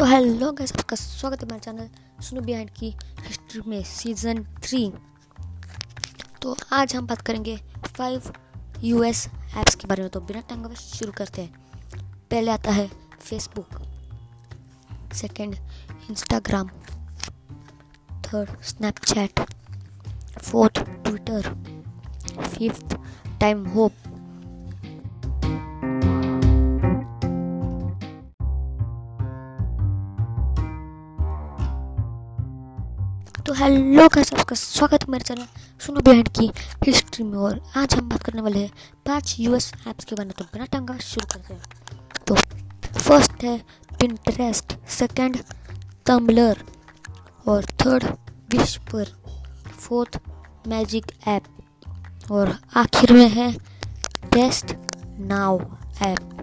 तो hello guys आपका स्वागत है मेरे चैनल सुनो बिहाइंड की हिस्ट्री में सीज़न थ्री तो आज हम बात करेंगे फाइव यूएस ऐप्स के बारे में। तो बिना टाइम वेस्ट शुरू करते हैं। पहले आता है Facebook second Instagram third Snapchat fourth Twitter fifth time hope तो हेलो गाइस आपका स्वागत है मेरे चैनल सुनो बिहाइंड की हिस्ट्री में। और आज हम बात करने वाले हैं पाँच यूएस ऐप्स के बारे में। तो बिना टंगा, शुरू करते हैं। तो फ़र्स्ट है पिंटरेस्ट सेकंड टम्बलर और third Whisper fourth magic app और आखिर में है टेस्ट नाउ ऐप